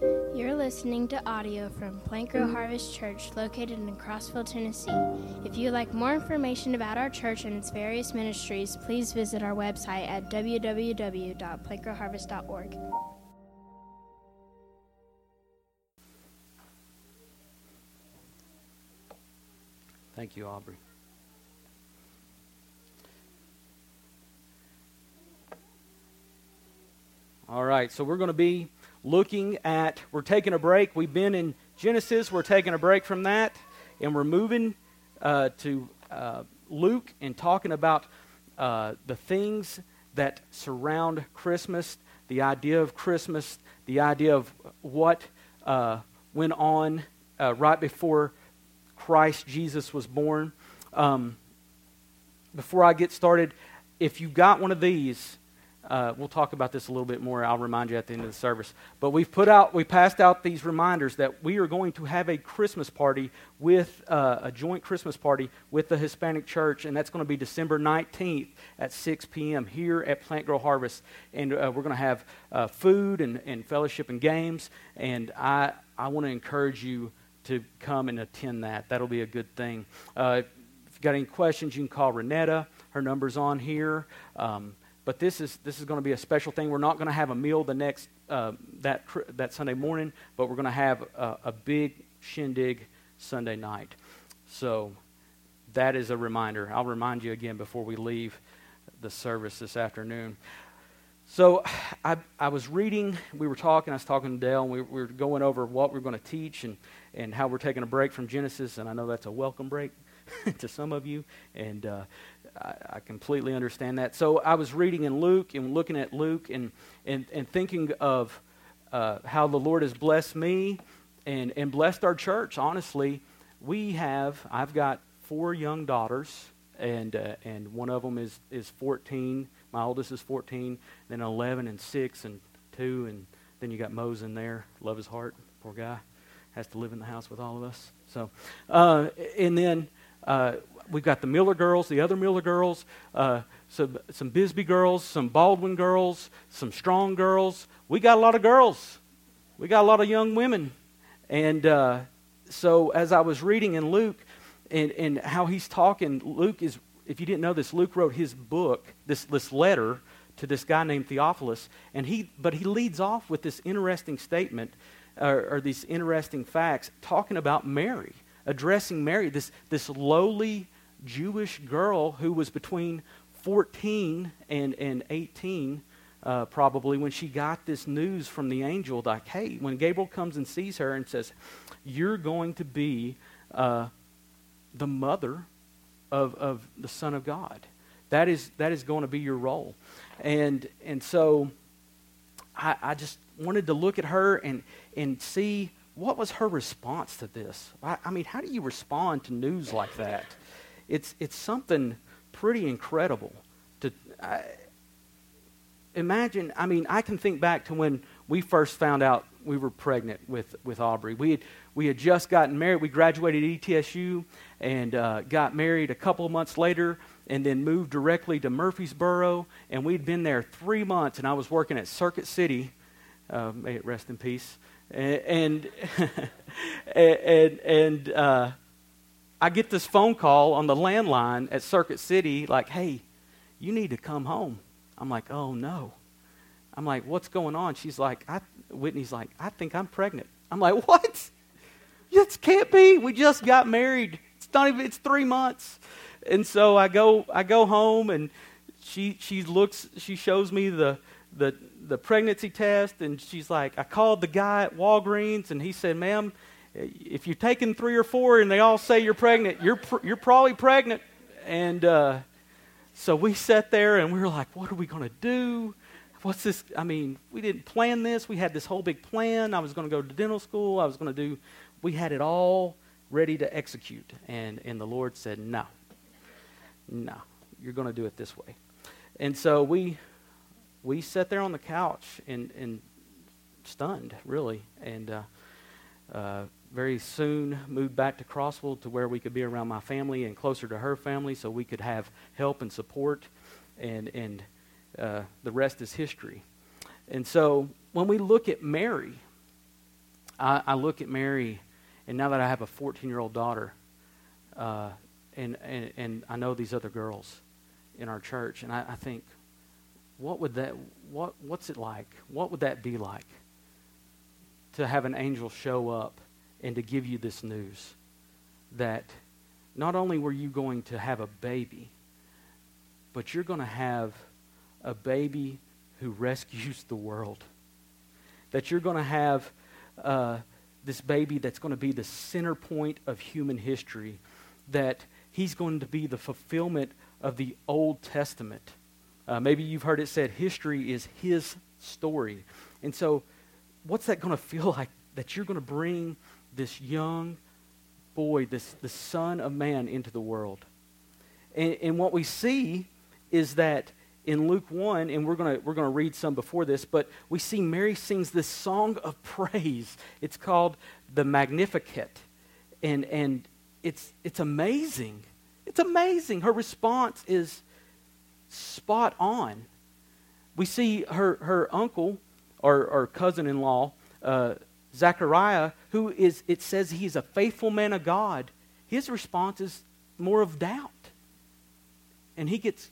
You're listening to audio from Plant Grow Harvest Church located in Crossville, Tennessee. If you'd like more information about our church and its various ministries, please visit our website at www.plantgrowharvest.org. Thank you, Aubrey. All right, so we're going to be looking at, we're taking a break. We've been in Genesis, we're taking a break from that, and we're moving uh, to uh, Luke and talking about uh, the things that surround Christmas, the idea of Christmas, the idea of what uh, went on uh, right before Christ Jesus was born. Um, before I get started, if you got one of these, uh, we'll talk about this a little bit more. I'll remind you at the end of the service. But we've put out, we passed out these reminders that we are going to have a Christmas party with uh, a joint Christmas party with the Hispanic Church, and that's going to be December 19th at 6 p.m. here at Plant Grow Harvest, and uh, we're going to have uh, food and, and fellowship and games. And I, I want to encourage you to come and attend that. That'll be a good thing. Uh, if you've got any questions, you can call Renetta. Her number's on here. Um, but this is this is going to be a special thing. We're not going to have a meal the next uh, that that Sunday morning, but we're going to have a, a, big shindig Sunday night. So that is a reminder. I'll remind you again before we leave the service this afternoon. So I, I was reading, we were talking, I was talking to Dale, and we, we were going over what we are going to teach and, and how we're taking a break from Genesis, and I know that's a welcome break to some of you, and uh, I, I, completely understand that. So I was reading in Luke and looking at Luke and, and, and thinking of uh, how the Lord has blessed me and, and blessed our church. Honestly, we have, I've got four young daughters, and, uh, and one of them is, is 14. My oldest is 14, then 11 and 6 and 2, and then you got Mose in there. Love his heart, poor guy. Has to live in the house with all of us. So, uh, and then uh, we've got the Miller girls, the other Miller girls, uh, some, some Bisbee girls, some Baldwin girls, some Strong girls. We got a lot of girls. We got a lot of young women. And uh, so as I was reading in Luke and, and how he's talking, Luke is, if you didn't know this, Luke wrote his book, this, this letter to this guy named Theophilus. And he, but he leads off with this interesting statement or, or these interesting facts talking about Mary addressing Mary, this, this lowly Jewish girl who was between 14 and, and 18, uh, probably, when she got this news from the angel, like, hey, when Gabriel comes and sees her and says, You're going to be uh, the mother of, of the Son of God. That is, that is going to be your role. And, and so I, I just wanted to look at her and, and see what was her response to this? I, I mean, how do you respond to news like that? It's, it's something pretty incredible. To I, imagine, I mean, I can think back to when we first found out we were pregnant with, with Aubrey. We had, we had just gotten married. We graduated ETSU and uh, got married a couple of months later and then moved directly to Murfreesboro. And we'd been there three months, and I was working at Circuit City. Uh, may it rest in peace. And, and, and uh, I get this phone call on the landline at Circuit City, like, hey, you need to come home. I'm like, oh no. I'm like, what's going on? She's like, I, Whitney's like, I think I'm pregnant. I'm like, what? This can't be. We just got married. It's not even. It's three months. And so I go, I go home, and she she looks, she shows me the the the pregnancy test, and she's like, I called the guy at Walgreens, and he said, ma'am, if you're taking three or four and they all say you're pregnant, you're, pr- you're probably pregnant. And uh, so we sat there and we were like, what are we going to do? What's this? I mean, we didn't plan this. We had this whole big plan. I was going to go to dental school. I was going to do, we had it all ready to execute. And, and the Lord said, no, no, you're going to do it this way. And so we, we sat there on the couch and, and stunned, really. And, uh, uh, very soon moved back to Crossville to where we could be around my family and closer to her family so we could have help and support. And, and uh, the rest is history. And so when we look at Mary, I, I look at Mary, and now that I have a 14 year old daughter, uh, and, and, and I know these other girls in our church, and I, I think, what would that, what, what's it like? What would that be like to have an angel show up and to give you this news that not only were you going to have a baby, but you're going to have a baby who rescues the world. That you're going to have uh, this baby that's going to be the center point of human history. That he's going to be the fulfillment of the Old Testament. Uh, maybe you've heard it said history is his story. And so, what's that going to feel like that you're going to bring this young boy, this the Son of Man, into the world? And, and what we see is that in Luke 1, and we're going we're to read some before this, but we see Mary sings this song of praise. It's called the Magnificat. And, and it's, it's amazing. It's amazing. Her response is spot on. We see her, her uncle or, or cousin in law, uh, Zechariah, who is, it says he's a faithful man of God. His response is more of doubt. And he gets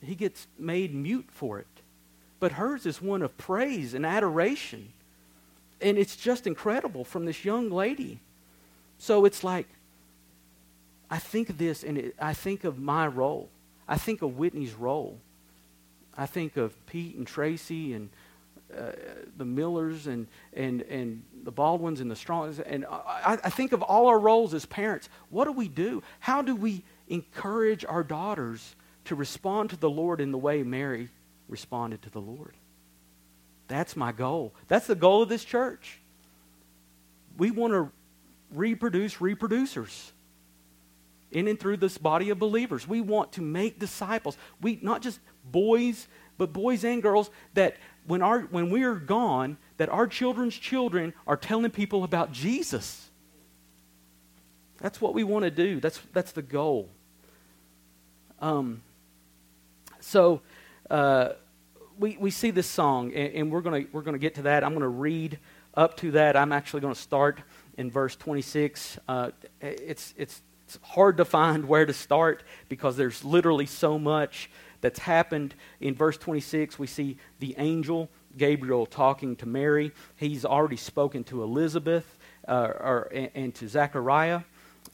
he gets made mute for it. But hers is one of praise and adoration. And it's just incredible from this young lady. So it's like, I think of this and it, I think of my role. I think of Whitney's role. I think of Pete and Tracy and uh, the Millers and, and, and the Baldwins and the Strongs. And I, I think of all our roles as parents. What do we do? How do we encourage our daughters to respond to the Lord in the way Mary responded to the Lord. That's my goal. That's the goal of this church. We want to reproduce reproducers in and through this body of believers. We want to make disciples. We not just boys, but boys and girls that when our when we are gone, that our children's children are telling people about Jesus. That's what we want to do. That's that's the goal. Um, so uh, we, we see this song, and, and we're going we're gonna get to that. I'm going to read up to that. I'm actually going to start in verse 26. Uh, it's, it's, it's hard to find where to start because there's literally so much that's happened. In verse 26, we see the angel Gabriel talking to Mary. He's already spoken to Elizabeth uh, or, and, and, to Zechariah.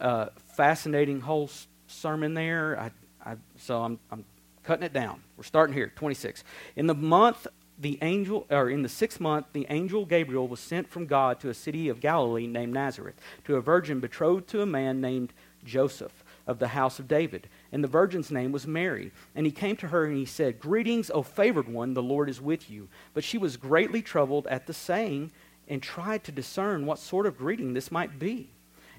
Uh, fascinating whole sermon there. I, I, so I'm, I'm cutting it down. We're starting here, 26. In the month, the angel, or in the sixth month, the angel Gabriel was sent from God to a city of Galilee named Nazareth, to a virgin betrothed to a man named Joseph of the house of David. And the virgin's name was Mary. And he came to her and he said, Greetings, O favored one, the Lord is with you. But she was greatly troubled at the saying and tried to discern what sort of greeting this might be.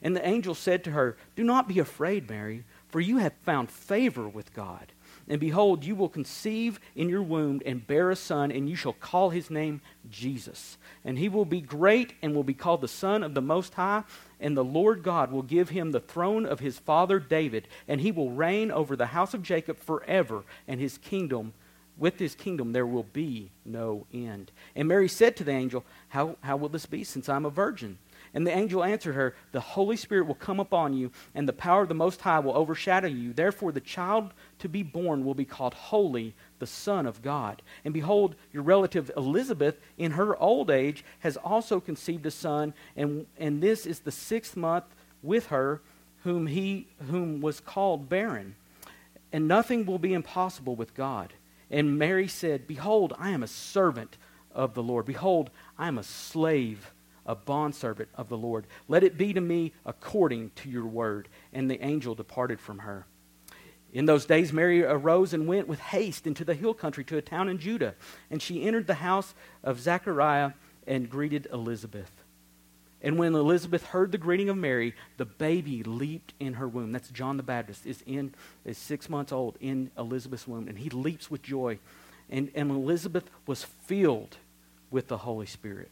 And the angel said to her, Do not be afraid, Mary, for you have found favor with God. And behold, you will conceive in your womb and bear a son, and you shall call his name Jesus. And he will be great and will be called the Son of the Most High. And the Lord God will give him the throne of his father David, and he will reign over the house of Jacob forever, and his kingdom, with his kingdom, there will be no end. And Mary said to the angel, How, how will this be, since I'm a virgin? And the angel answered her, The Holy Spirit will come upon you, and the power of the Most High will overshadow you. Therefore, the child to be born will be called Holy, the Son of God. And behold, your relative Elizabeth, in her old age, has also conceived a son, and, and this is the sixth month with her, whom he whom was called barren. And nothing will be impossible with God. And Mary said, Behold, I am a servant of the Lord. Behold, I am a slave a bondservant of the Lord. Let it be to me according to your word. And the angel departed from her. In those days, Mary arose and went with haste into the hill country to a town in Judah. And she entered the house of Zechariah and greeted Elizabeth. And when Elizabeth heard the greeting of Mary, the baby leaped in her womb. That's John the Baptist, is in is six months old in Elizabeth's womb, and he leaps with joy. And, and Elizabeth was filled with the Holy Spirit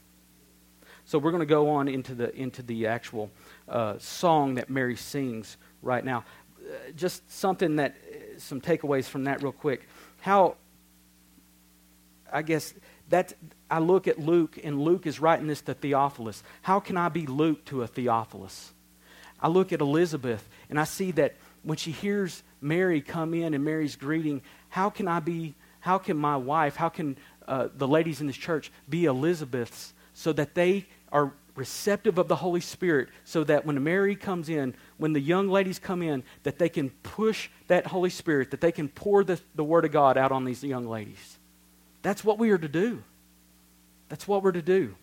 So we're going to go on into the, into the actual uh, song that Mary sings right now. Uh, just something that, some takeaways from that real quick. How, I guess, that I look at Luke, and Luke is writing this to Theophilus. How can I be Luke to a Theophilus? I look at Elizabeth, and I see that when she hears Mary come in and Mary's greeting, how can I be, how can my wife, how can uh, the ladies in this church be Elizabeth's so that they are receptive of the Holy Spirit so that when Mary comes in, when the young ladies come in, that they can push that Holy Spirit, that they can pour the, the Word of God out on these young ladies. That's what we are to do. That's what we're to do.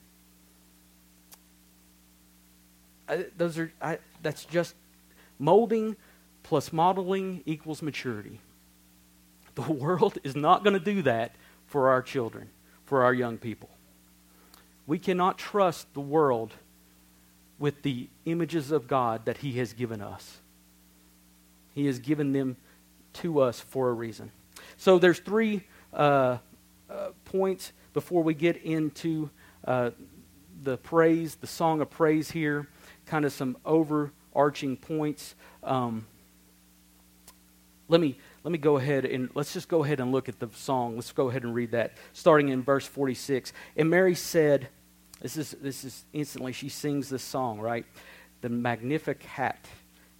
I, those are, I, that's just molding plus modeling equals maturity. The world is not going to do that for our children, for our young people. We cannot trust the world with the images of God that He has given us. He has given them to us for a reason. So there's three uh, uh, points before we get into uh, the praise, the song of praise here, kind of some overarching points. Um, let me let me go ahead and let's just go ahead and look at the song. Let's go ahead and read that, starting in verse 46. And Mary said, this is, this is instantly, she sings this song, right? The Magnificat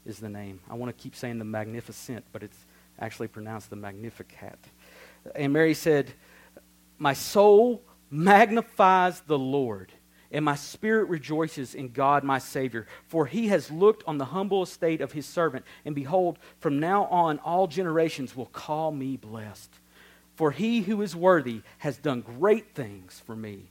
is the name. I want to keep saying the Magnificent, but it's actually pronounced the Magnificat. And Mary said, My soul magnifies the Lord, and my spirit rejoices in God my Savior, for he has looked on the humble estate of his servant. And behold, from now on all generations will call me blessed. For he who is worthy has done great things for me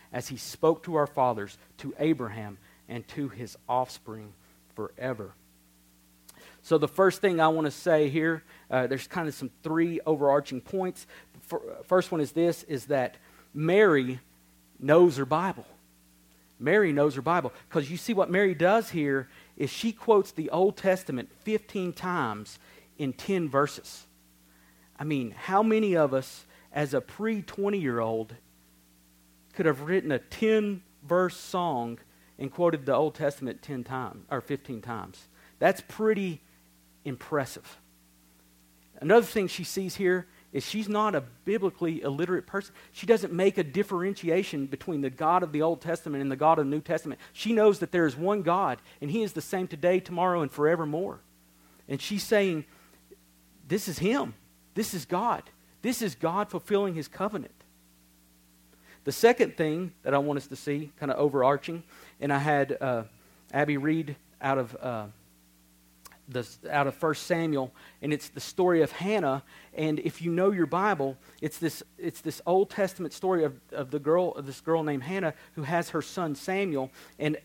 as he spoke to our fathers, to Abraham, and to his offspring forever. So, the first thing I want to say here, uh, there's kind of some three overarching points. First one is this is that Mary knows her Bible. Mary knows her Bible. Because you see what Mary does here is she quotes the Old Testament 15 times in 10 verses. I mean, how many of us, as a pre 20 year old, could have written a 10 verse song and quoted the Old Testament 10 times or 15 times. That's pretty impressive. Another thing she sees here is she's not a biblically illiterate person. She doesn't make a differentiation between the God of the Old Testament and the God of the New Testament. She knows that there is one God, and He is the same today, tomorrow, and forevermore. And she's saying, This is Him. This is God. This is God fulfilling His covenant. The second thing that I want us to see, kind of overarching, and I had uh, Abby read out of uh, the, out of First Samuel, and it's the story of Hannah. And if you know your Bible, it's this it's this Old Testament story of, of the girl of this girl named Hannah who has her son Samuel. And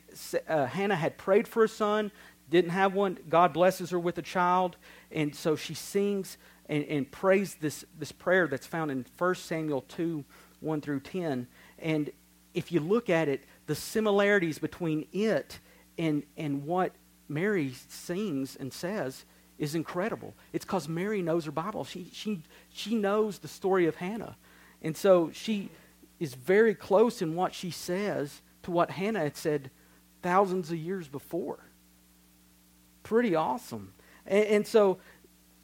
uh, Hannah had prayed for a son, didn't have one. God blesses her with a child, and so she sings and, and prays this this prayer that's found in First Samuel two 1 through 10. And if you look at it, the similarities between it and, and what Mary sings and says is incredible. It's because Mary knows her Bible. She, she, she knows the story of Hannah. And so she is very close in what she says to what Hannah had said thousands of years before. Pretty awesome. And, and so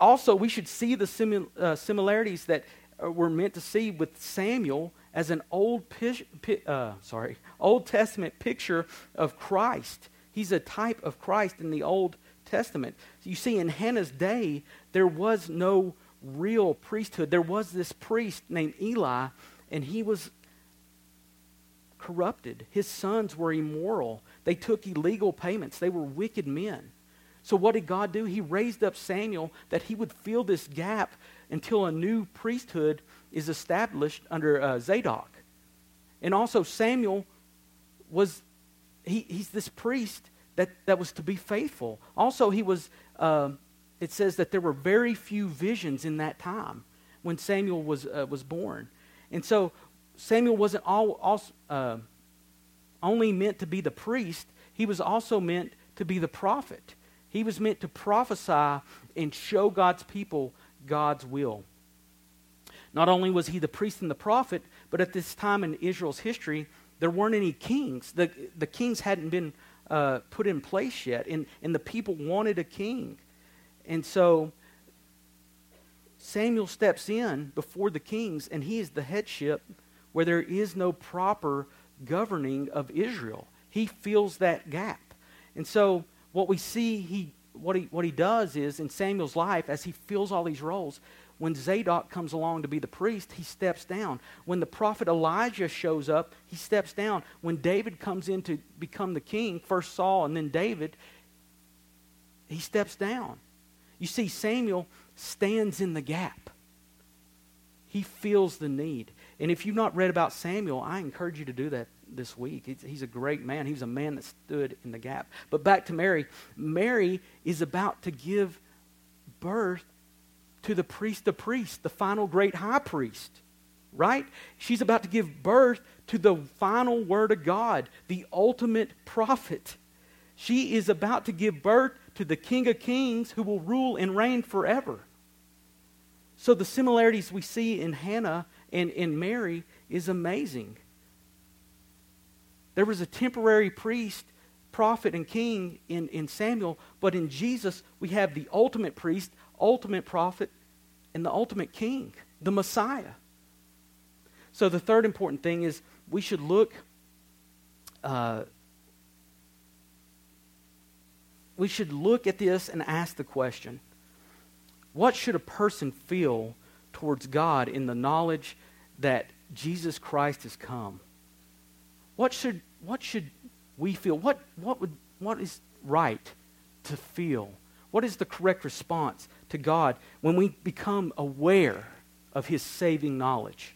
also we should see the simil, uh, similarities that we're meant to see with Samuel as an old, uh, sorry, Old Testament picture of Christ. He's a type of Christ in the Old Testament. You see, in Hannah's day, there was no real priesthood. There was this priest named Eli, and he was corrupted. His sons were immoral. They took illegal payments. They were wicked men. So, what did God do? He raised up Samuel that he would fill this gap until a new priesthood is established under uh, Zadok. And also, Samuel was, he, he's this priest that, that was to be faithful. Also, he was, uh, it says that there were very few visions in that time when Samuel was, uh, was born. And so, Samuel wasn't all, all uh, only meant to be the priest, he was also meant to be the prophet. He was meant to prophesy and show God's people God's will. Not only was he the priest and the prophet, but at this time in Israel's history, there weren't any kings. The, the kings hadn't been uh, put in place yet, and, and the people wanted a king. And so Samuel steps in before the kings, and he is the headship where there is no proper governing of Israel. He fills that gap. And so what we see he what he what he does is in Samuel's life as he fills all these roles, when Zadok comes along to be the priest, he steps down. When the prophet Elijah shows up, he steps down. When David comes in to become the king, first Saul and then David, he steps down. You see, Samuel stands in the gap. He feels the need. And if you've not read about Samuel, I encourage you to do that this week. He's, he's, a great man. He was a man that stood in the gap. But back to Mary. Mary is about to give birth to the priest of priests, the final great high priest, right? She's about to give birth to the final word of God, the ultimate prophet. She is about to give birth to the King of Kings who will rule and reign forever. So the similarities we see in Hannah and in Mary is amazing. There was a temporary priest, prophet, and king in, in Samuel, but in Jesus, we have the ultimate priest, ultimate prophet, and the ultimate king, the Messiah. So, the third important thing is we should look. Uh, we should look at this and ask the question what should a person feel towards God in the knowledge that Jesus Christ has come? What should, what should we feel? What, what, would, what is right to feel? What is the correct response to God when we become aware of His saving knowledge?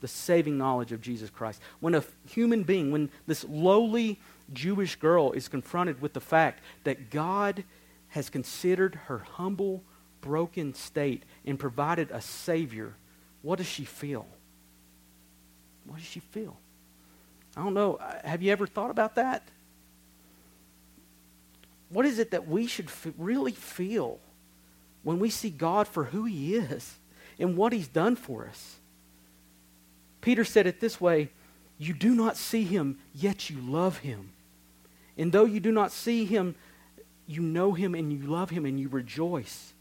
The saving knowledge of Jesus Christ. When a human being, when this lowly Jewish girl is confronted with the fact that God has considered her humble, broken state and provided a Savior, what does she feel? What does she feel? I don't know. Uh, have you ever thought about that? What is it that we should f- really feel when we see God for who He is and what He's done for us? Peter said it this way You do not see Him, yet you love Him. And though you do not see Him, you know Him and you love Him and you rejoice.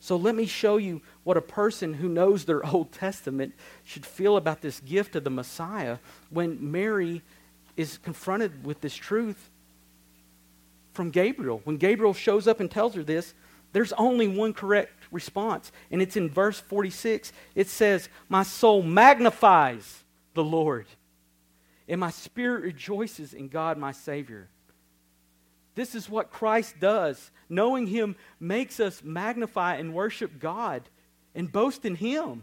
So let me show you what a person who knows their Old Testament should feel about this gift of the Messiah when Mary is confronted with this truth from Gabriel. When Gabriel shows up and tells her this, there's only one correct response, and it's in verse 46. It says, My soul magnifies the Lord, and my spirit rejoices in God my Savior. This is what Christ does. Knowing Him makes us magnify and worship God and boast in Him.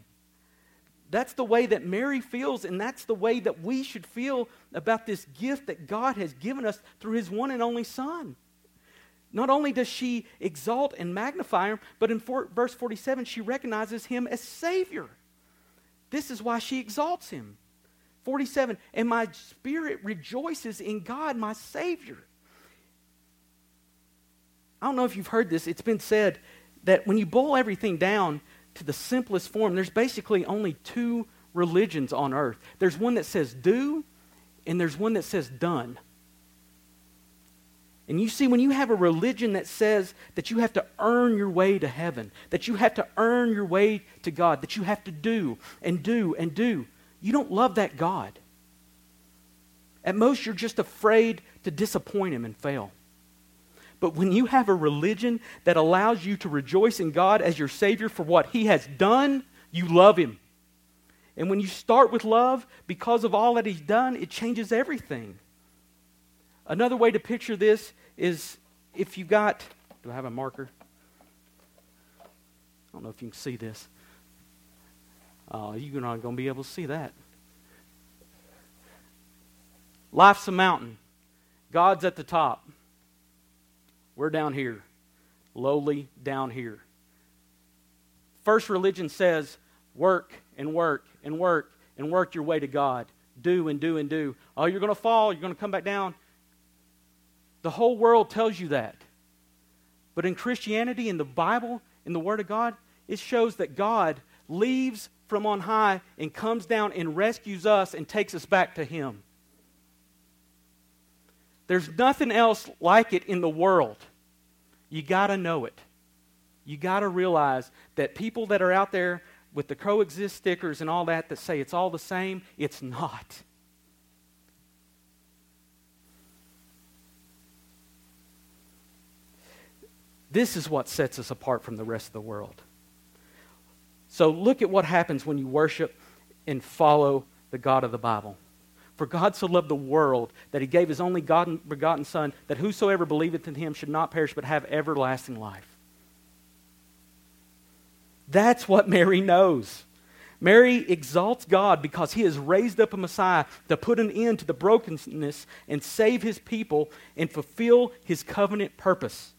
That's the way that Mary feels, and that's the way that we should feel about this gift that God has given us through His one and only Son. Not only does she exalt and magnify him, but in verse 47, she recognizes him as Savior. This is why she exalts him. 47, and my spirit rejoices in God, my Savior. I don't know if you've heard this. It's been said that when you boil everything down to the simplest form, there's basically only two religions on earth. There's one that says do, and there's one that says done. And you see, when you have a religion that says that you have to earn your way to heaven, that you have to earn your way to God, that you have to do and do and do, you don't love that God. At most, you're just afraid to disappoint Him and fail. But when you have a religion that allows you to rejoice in God as your Savior for what He has done, you love Him. And when you start with love, because of all that He's done, it changes everything. Another way to picture this is if you got, do I have a marker? I don't know if you can see this. Uh, you're not going to be able to see that. Life's a mountain. God's at the top. We're down here, lowly down here. First religion says work and work and work and work your way to God. Do and do and do. Oh, you're going to fall. You're going to come back down. The whole world tells you that. But in Christianity, in the Bible, in the Word of God, it shows that God leaves from on high and comes down and rescues us and takes us back to Him. There's nothing else like it in the world. You got to know it. You got to realize that people that are out there with the coexist stickers and all that that say it's all the same, it's not. This is what sets us apart from the rest of the world. So look at what happens when you worship and follow the God of the Bible. For God so loved the world that he gave his only God begotten Son, that whosoever believeth in him should not perish but have everlasting life. That's what Mary knows. Mary exalts God because he has raised up a Messiah to put an end to the brokenness and save his people and fulfill his covenant purpose.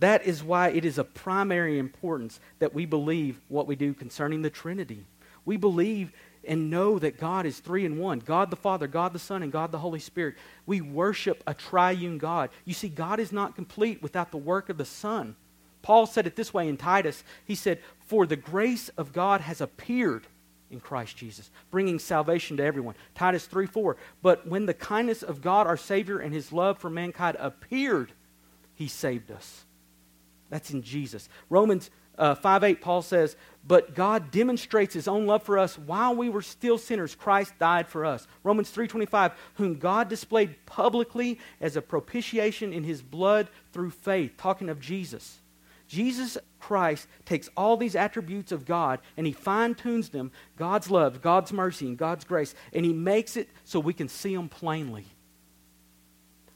That is why it is of primary importance that we believe what we do concerning the Trinity. We believe and know that God is three in one God the Father, God the Son, and God the Holy Spirit. We worship a triune God. You see, God is not complete without the work of the Son. Paul said it this way in Titus. He said, For the grace of God has appeared in Christ Jesus, bringing salvation to everyone. Titus 3 4. But when the kindness of God our Savior and his love for mankind appeared, he saved us. That's in Jesus. Romans uh, 5 8, Paul says, But God demonstrates his own love for us while we were still sinners. Christ died for us. Romans 3 25, whom God displayed publicly as a propitiation in his blood through faith. Talking of Jesus. Jesus Christ takes all these attributes of God and he fine tunes them God's love, God's mercy, and God's grace and he makes it so we can see them plainly.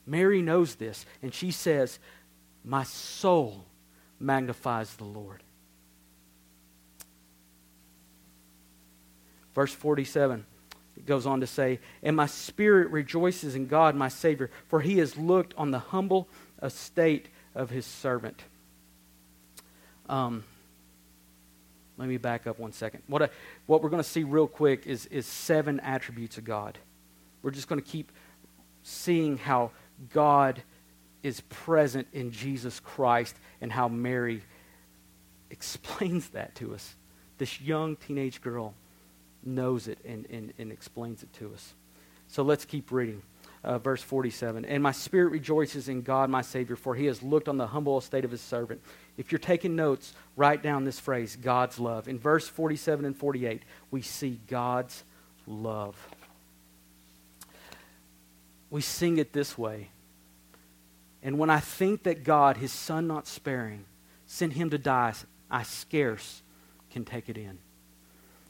Mary knows this and she says, My soul magnifies the Lord. Verse 47 it goes on to say, And my spirit rejoices in God, my Savior, for he has looked on the humble estate of his servant. Um, let me back up one second. What, I, what we're going to see real quick is, is seven attributes of God. We're just going to keep seeing how God is present in Jesus Christ and how Mary explains that to us. This young teenage girl knows it and, and, and explains it to us. So let's keep reading uh, verse 47. And my spirit rejoices in God, my Savior, for he has looked on the humble estate of his servant. If you're taking notes, write down this phrase God's love. In verse 47 and 48, we see God's love. We sing it this way. And when I think that God, his son not sparing, sent him to die, I scarce can take it in.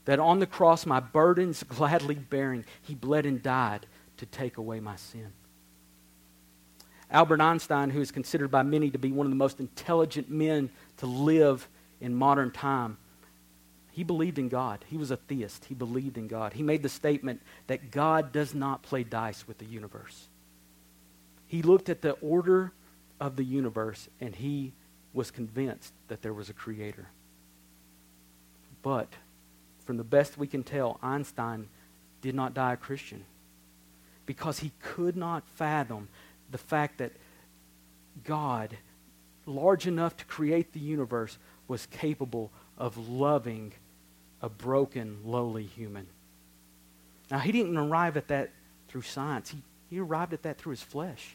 That on the cross, my burdens gladly bearing, he bled and died to take away my sin. Albert Einstein, who is considered by many to be one of the most intelligent men to live in modern time, he believed in God. He was a theist. He believed in God. He made the statement that God does not play dice with the universe. He looked at the order of the universe and he was convinced that there was a creator. But from the best we can tell, Einstein did not die a Christian because he could not fathom the fact that God, large enough to create the universe, was capable of loving a broken, lowly human. Now, he didn't arrive at that through science, he, he arrived at that through his flesh,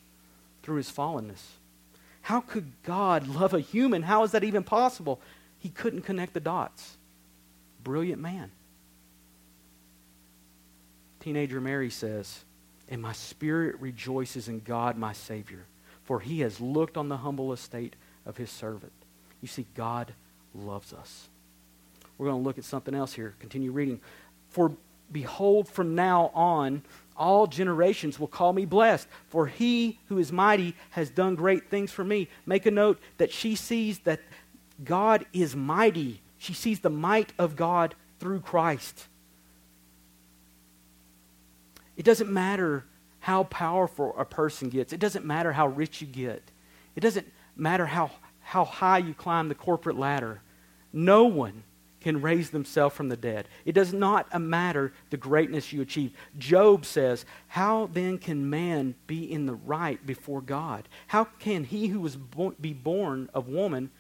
through his fallenness. How could God love a human? How is that even possible? He couldn't connect the dots. Brilliant man. Teenager Mary says, and my spirit rejoices in God my Savior, for he has looked on the humble estate of his servant. You see, God loves us. We're going to look at something else here. Continue reading. For Behold, from now on, all generations will call me blessed, for he who is mighty has done great things for me. Make a note that she sees that God is mighty. She sees the might of God through Christ. It doesn't matter how powerful a person gets, it doesn't matter how rich you get, it doesn't matter how, how high you climb the corporate ladder. No one can raise themselves from the dead. It does not matter the greatness you achieve. Job says, How then can man be in the right before God? How can he who was bo- be born of woman,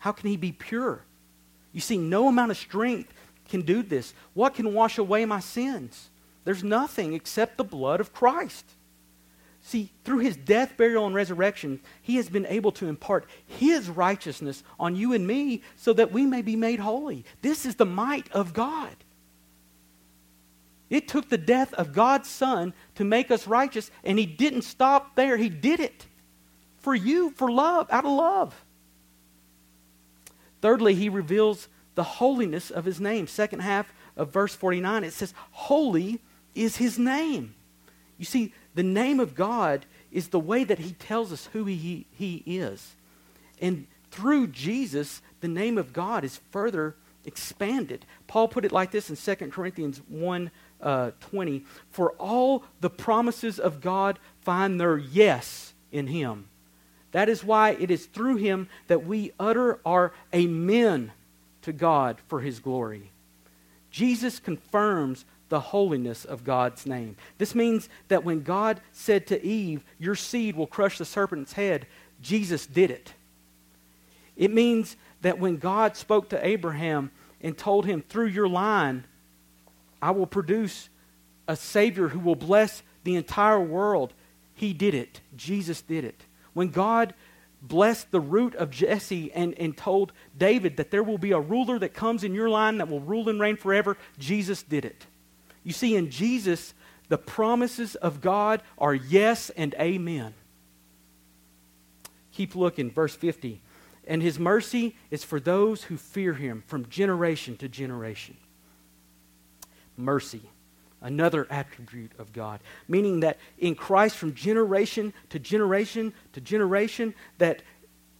how can he be pure? You see, no amount of strength can do this. What can wash away my sins? There's nothing except the blood of Christ. See, through his death, burial, and resurrection, he has been able to impart his righteousness on you and me so that we may be made holy. This is the might of God. It took the death of God's Son to make us righteous, and he didn't stop there. He did it for you, for love, out of love. Thirdly, he reveals the holiness of his name. Second half of verse 49, it says, Holy is his name. You see, the name of God is the way that he tells us who he, he is. And through Jesus, the name of God is further expanded. Paul put it like this in 2 Corinthians 1 uh, 20 For all the promises of God find their yes in him. That is why it is through him that we utter our amen to God for his glory. Jesus confirms the holiness of God's name. This means that when God said to Eve, Your seed will crush the serpent's head, Jesus did it. It means that when God spoke to Abraham and told him, Through your line, I will produce a Savior who will bless the entire world, he did it. Jesus did it. When God blessed the root of Jesse and, and told David that there will be a ruler that comes in your line that will rule and reign forever, Jesus did it. You see, in Jesus, the promises of God are yes and amen. Keep looking, verse 50. And his mercy is for those who fear him from generation to generation. Mercy, another attribute of God, meaning that in Christ, from generation to generation to generation, that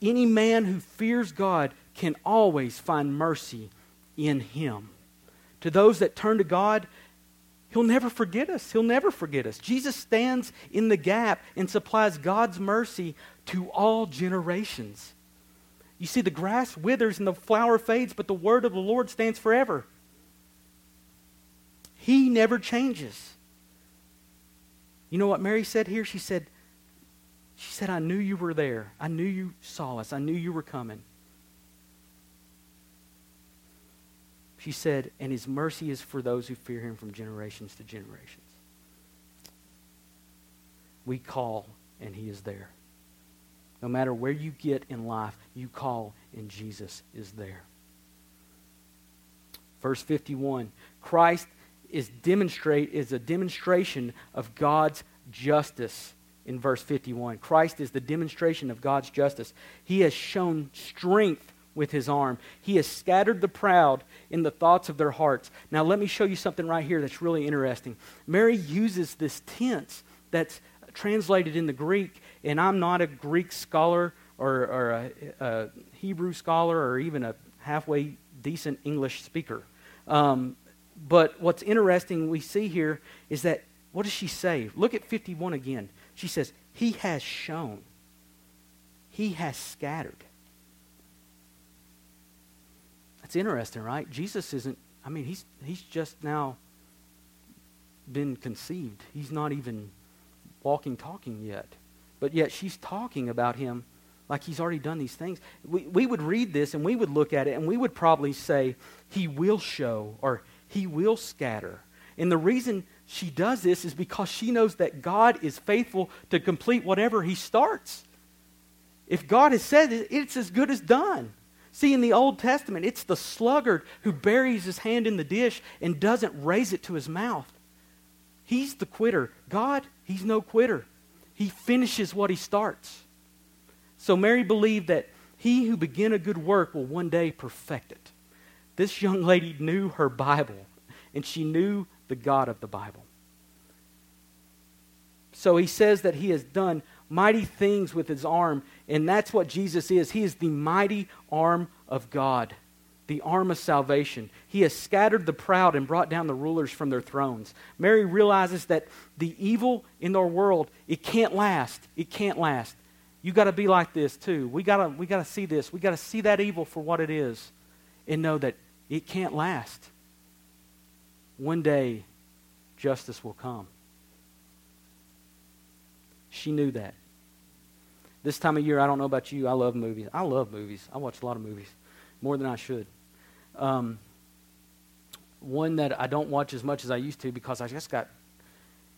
any man who fears God can always find mercy in him. To those that turn to God, He'll never forget us. He'll never forget us. Jesus stands in the gap and supplies God's mercy to all generations. You see, the grass withers and the flower fades, but the word of the Lord stands forever. He never changes. You know what Mary said here? She said, she said, I knew you were there. I knew you saw us. I knew you were coming. She said, and his mercy is for those who fear him from generations to generations. We call, and he is there. No matter where you get in life, you call, and Jesus is there. Verse 51 Christ is, demonstrate, is a demonstration of God's justice in verse 51. Christ is the demonstration of God's justice. He has shown strength with his arm. He has scattered the proud in the thoughts of their hearts. Now, let me show you something right here that's really interesting. Mary uses this tense that's translated in the Greek, and I'm not a Greek scholar or, or a, a, Hebrew scholar or even a halfway decent English speaker. Um, but what's interesting we see here is that what does she say? Look at 51 again. She says, He has shown, He has scattered. That's interesting, right? Jesus isn't, I mean, he's, he's just now been conceived. He's not even walking, talking yet. But yet she's talking about him like he's already done these things. We, we would read this and we would look at it and we would probably say, He will show or He will scatter. And the reason she does this is because she knows that God is faithful to complete whatever He starts. If God has said it, it's as good as done. See, in the Old Testament, it's the sluggard who buries his hand in the dish and doesn't raise it to his mouth. He's the quitter. God, he's no quitter. He finishes what he starts. So Mary believed that he who began a good work will one day perfect it. This young lady knew her Bible, and she knew the God of the Bible. So he says that he has done mighty things with his arm, and that's what Jesus is. He is the mighty arm of God, the arm of salvation. He has scattered the proud and brought down the rulers from their thrones. Mary realizes that the evil in our world, it can't last. It can't last. You got to be like this too. We got to we got to see this. We got to see that evil for what it is and know that it can't last. One day justice will come. She knew that. This time of year, I don't know about you, I love movies. I love movies. I watch a lot of movies, more than I should. Um, one that I don't watch as much as I used to because I just got,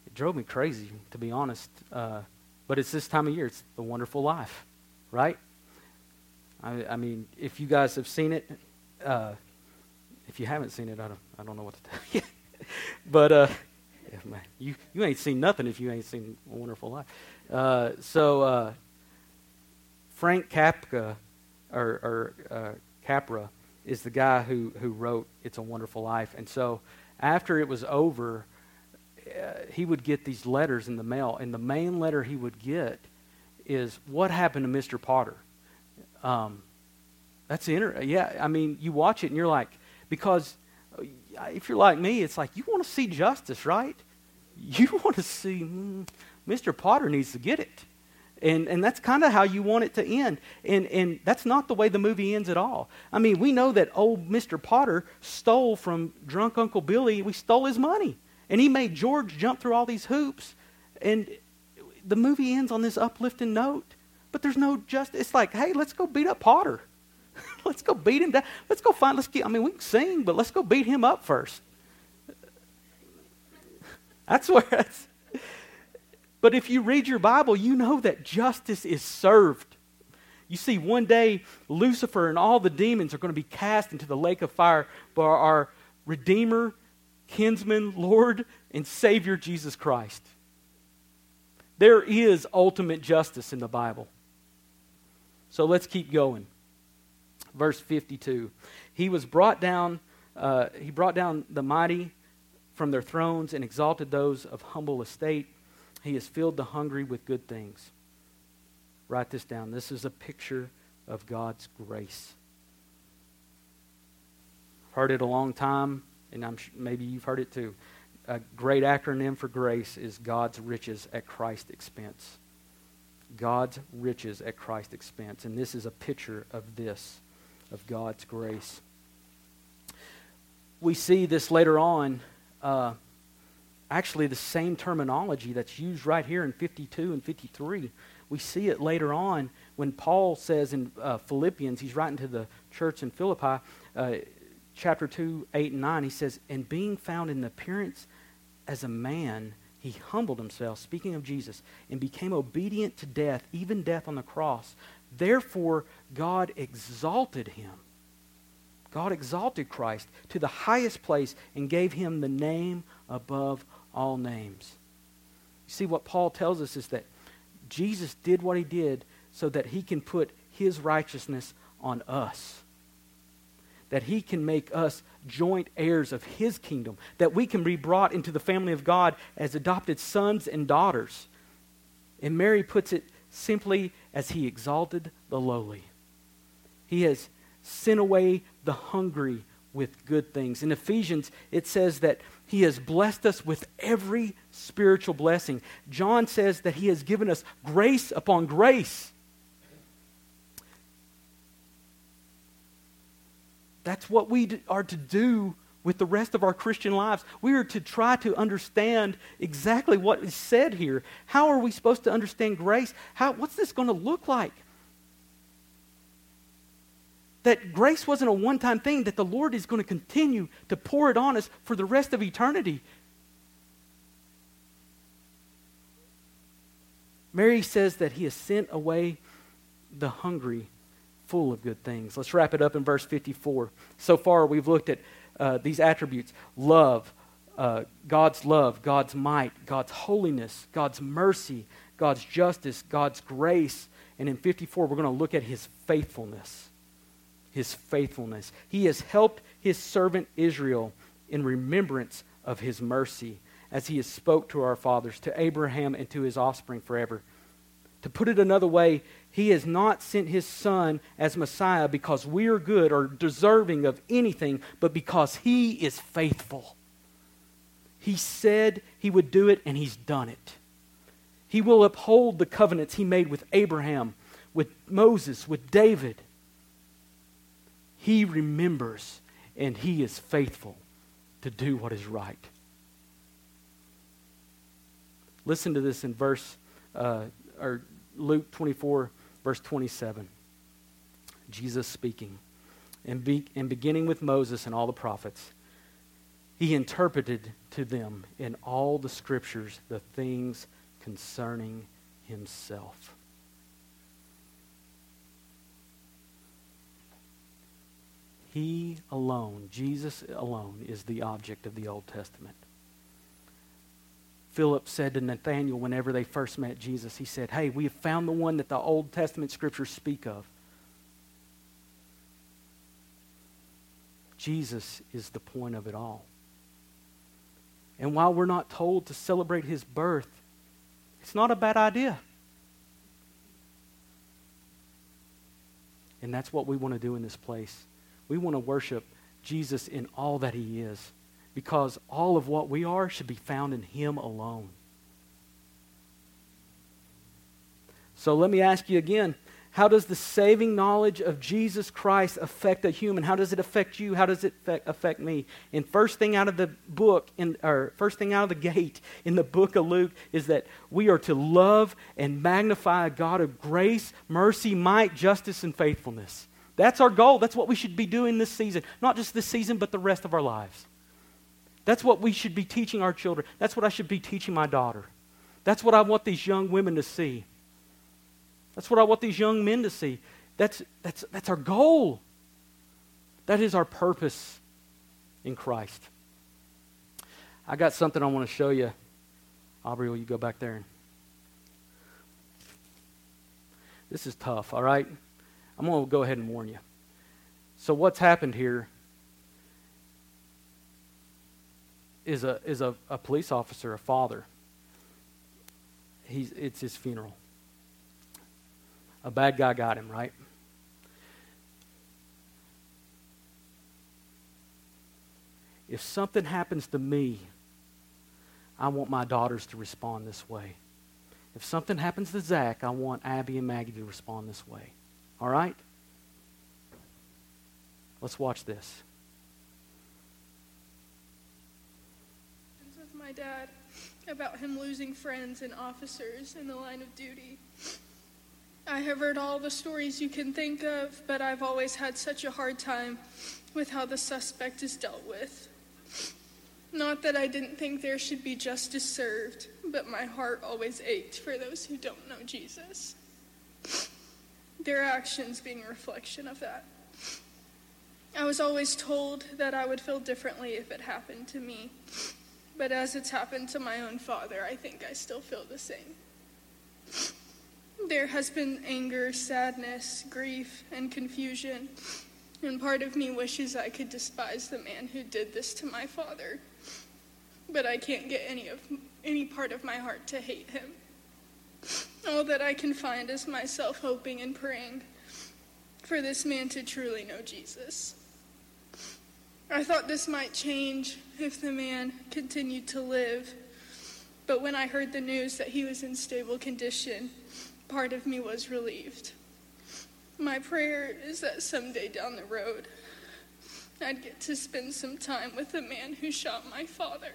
it drove me crazy, to be honest. Uh, but it's this time of year. It's The Wonderful Life, right? I, I mean, if you guys have seen it, uh, if you haven't seen it, I don't, I don't know what to tell you. but uh, yeah, man, you, you ain't seen nothing if you ain't seen A Wonderful Life. Uh, so uh, Frank Capra, or, or uh, Capra is the guy who, who wrote It's a Wonderful Life. And so after it was over, uh, he would get these letters in the mail, and the main letter he would get is, What happened to Mr. Potter? Um, that's inter- yeah, I mean, you watch it and you're like, because if you're like me, it's like you want to see justice, right? You want to see mm, Mr. Potter needs to get it. And, and that's kind of how you want it to end. And, and that's not the way the movie ends at all. I mean, we know that old Mr. Potter stole from drunk Uncle Billy. We stole his money. And he made George jump through all these hoops. And the movie ends on this uplifting note. But there's no justice. It's like, hey, let's go beat up Potter. Let's go beat him down. Let's go find. Let's get. I mean, we can sing, but let's go beat him up first. That's where. That's, but if you read your Bible, you know that justice is served. You see, one day Lucifer and all the demons are going to be cast into the lake of fire by our Redeemer, kinsman, Lord, and Savior Jesus Christ. There is ultimate justice in the Bible. So let's keep going. Verse 52. He was brought down, uh, he brought down the mighty from their thrones and exalted those of humble estate. He has filled the hungry with good things. Write this down. This is a picture of God's grace. Heard it a long time, and I'm sure maybe you've heard it too. A great acronym for grace is God's riches at Christ's expense. God's riches at Christ's expense. And this is a picture of this, of God's grace. We see this later on. Uh, actually the same terminology that's used right here in 52 and 53. We see it later on when Paul says in uh, Philippians, he's writing to the church in Philippi, uh, chapter 2, 8 and 9, he says, And being found in appearance as a man, he humbled himself, speaking of Jesus, and became obedient to death, even death on the cross. Therefore, God exalted him. God exalted Christ to the highest place and gave him the name above all names. You see, what Paul tells us is that Jesus did what he did so that he can put his righteousness on us. That he can make us joint heirs of his kingdom. That we can be brought into the family of God as adopted sons and daughters. And Mary puts it simply as he exalted the lowly. He has sent away the hungry with good things. In Ephesians, it says that he has blessed us with every spiritual blessing. John says that He has given us grace upon grace. That's what we are to do with the rest of our Christian lives. We are to try to understand exactly what is said here. How are we supposed to understand grace? How, what's this going to look like? That grace wasn't a one time thing, that the Lord is going to continue to pour it on us for the rest of eternity. Mary says that he has sent away the hungry full of good things. Let's wrap it up in verse 54. So far, we've looked at uh, these attributes love, uh, God's love, God's might, God's holiness, God's mercy, God's justice, God's grace. And in 54, we're going to look at his faithfulness his faithfulness. He has helped his servant Israel in remembrance of his mercy as he has spoke to our fathers, to Abraham and to his offspring forever. To put it another way, he has not sent his son as Messiah because we are good or deserving of anything, but because he is faithful. He said he would do it, and he's done it. He will uphold the covenants he made with Abraham, with Moses, with David. He remembers, and he is faithful to do what is right. Listen to this in verse, uh, or Luke 24, verse 27. Jesus speaking. And, be, and beginning with Moses and all the prophets, he interpreted to them in all the scriptures the things concerning himself. He alone, Jesus alone, is the object of the Old Testament. Philip said to Nathanael whenever they first met Jesus, he said, Hey, we have found the one that the Old Testament scriptures speak of. Jesus is the point of it all. And while we're not told to celebrate his birth, it's not a bad idea. And that's what we want to do in this place. We want to worship Jesus in all that he is because all of what we are should be found in Him alone. So let me ask you again how does the saving knowledge of Jesus Christ affect a human? How does it affect you? How does it affect me? And first thing out of the book, in, or first thing out of the gate in the book of Luke is that we are to love and magnify a God of grace, mercy, might, justice, and faithfulness. That's our goal. That's what we should be doing this season. Not just this season, but the rest of our lives. That's what we should be teaching our children. That's what I should be teaching my daughter. That's what I want these young women to see. That's what I want these young men to see. That's, that's, that's our goal. That is our purpose in Christ. I got something I want to show you. Aubrey, will you go back there? This is tough, all right? I'm going to go ahead and warn you. So, what's happened here is a, is a, a police officer, a father. He's, it's his funeral. A bad guy got him, right? If something happens to me, I want my daughters to respond this way. If something happens to Zach, I want Abby and Maggie to respond this way. All right? Let's watch this. With my dad about him losing friends and officers in the line of duty. I have heard all the stories you can think of, but I've always had such a hard time with how the suspect is dealt with. Not that I didn't think there should be justice served, but my heart always ached for those who don't know Jesus. Their actions being a reflection of that. I was always told that I would feel differently if it happened to me, but as it's happened to my own father, I think I still feel the same. There has been anger, sadness, grief, and confusion, and part of me wishes I could despise the man who did this to my father. But I can't get any of any part of my heart to hate him. All that I can find is myself hoping and praying for this man to truly know Jesus. I thought this might change if the man continued to live. But when I heard the news that he was in stable condition, part of me was relieved. My prayer is that someday down the road, I'd get to spend some time with the man who shot my father.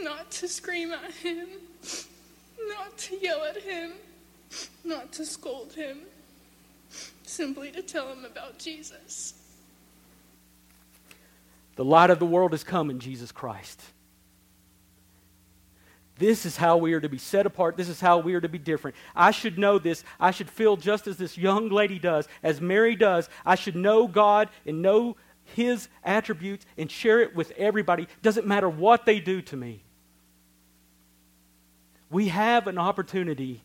Not to scream at him, not to yell at him, not to scold him, simply to tell him about Jesus. The light of the world has come in Jesus Christ. This is how we are to be set apart. This is how we are to be different. I should know this. I should feel just as this young lady does, as Mary does. I should know God and know His attributes and share it with everybody. Doesn't matter what they do to me. We have an opportunity.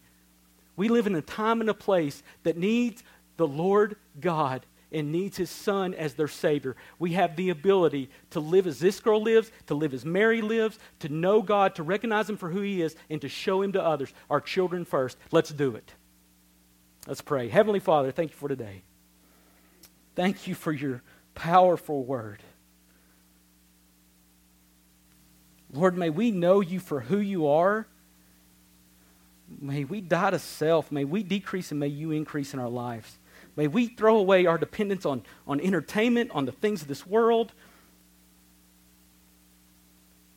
We live in a time and a place that needs the Lord God and needs his son as their Savior. We have the ability to live as this girl lives, to live as Mary lives, to know God, to recognize him for who he is, and to show him to others, our children first. Let's do it. Let's pray. Heavenly Father, thank you for today. Thank you for your powerful word. Lord, may we know you for who you are. May we die to self. May we decrease and may you increase in our lives. May we throw away our dependence on, on entertainment, on the things of this world.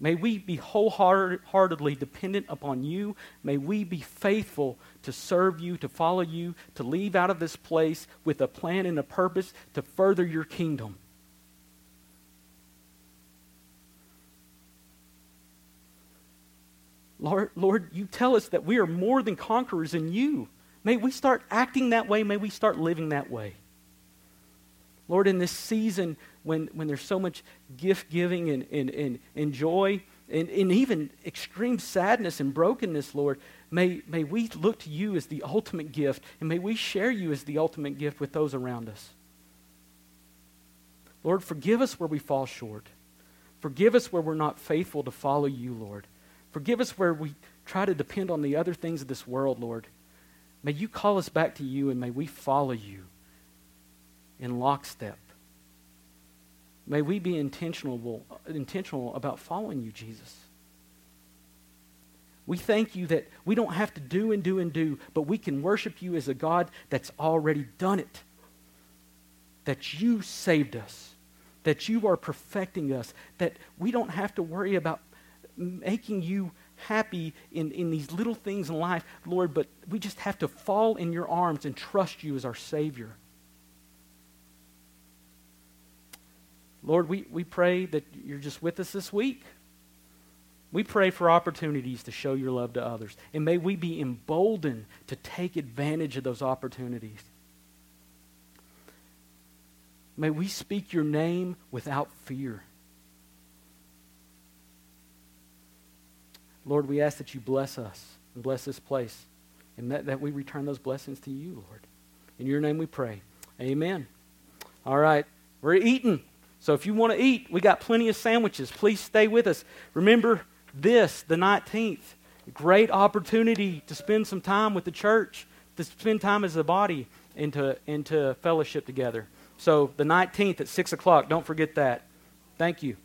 May we be wholeheartedly dependent upon you. May we be faithful to serve you, to follow you, to leave out of this place with a plan and a purpose to further your kingdom. Lord, Lord, you tell us that we are more than conquerors in you. May we start acting that way. May we start living that way. Lord, in this season when, when there's so much gift giving and, and, and, and joy and, and even extreme sadness and brokenness, Lord, may, may we look to you as the ultimate gift and may we share you as the ultimate gift with those around us. Lord, forgive us where we fall short. Forgive us where we're not faithful to follow you, Lord. Forgive us where we try to depend on the other things of this world, Lord. May you call us back to you and may we follow you in lockstep. May we be intentional, intentional about following you, Jesus. We thank you that we don't have to do and do and do, but we can worship you as a God that's already done it. That you saved us, that you are perfecting us, that we don't have to worry about making you happy in, in these little things in life, Lord, but we just have to fall in your arms and trust you as our Savior. Lord, we, we pray that you're just with us this week. We pray for opportunities to show your love to others. And may we be emboldened to take advantage of those opportunities. May we speak your name without fear. Lord, we ask that you bless us and bless this place and that, that we return those blessings to you, Lord. In your name we pray. Amen. All right, we're eating. So if you want to eat, we got plenty of sandwiches. Please stay with us. Remember this, the 19th. Great opportunity to spend some time with the church, to spend time as a body, into, into fellowship together. So the 19th at 6 o'clock, don't forget that. Thank you.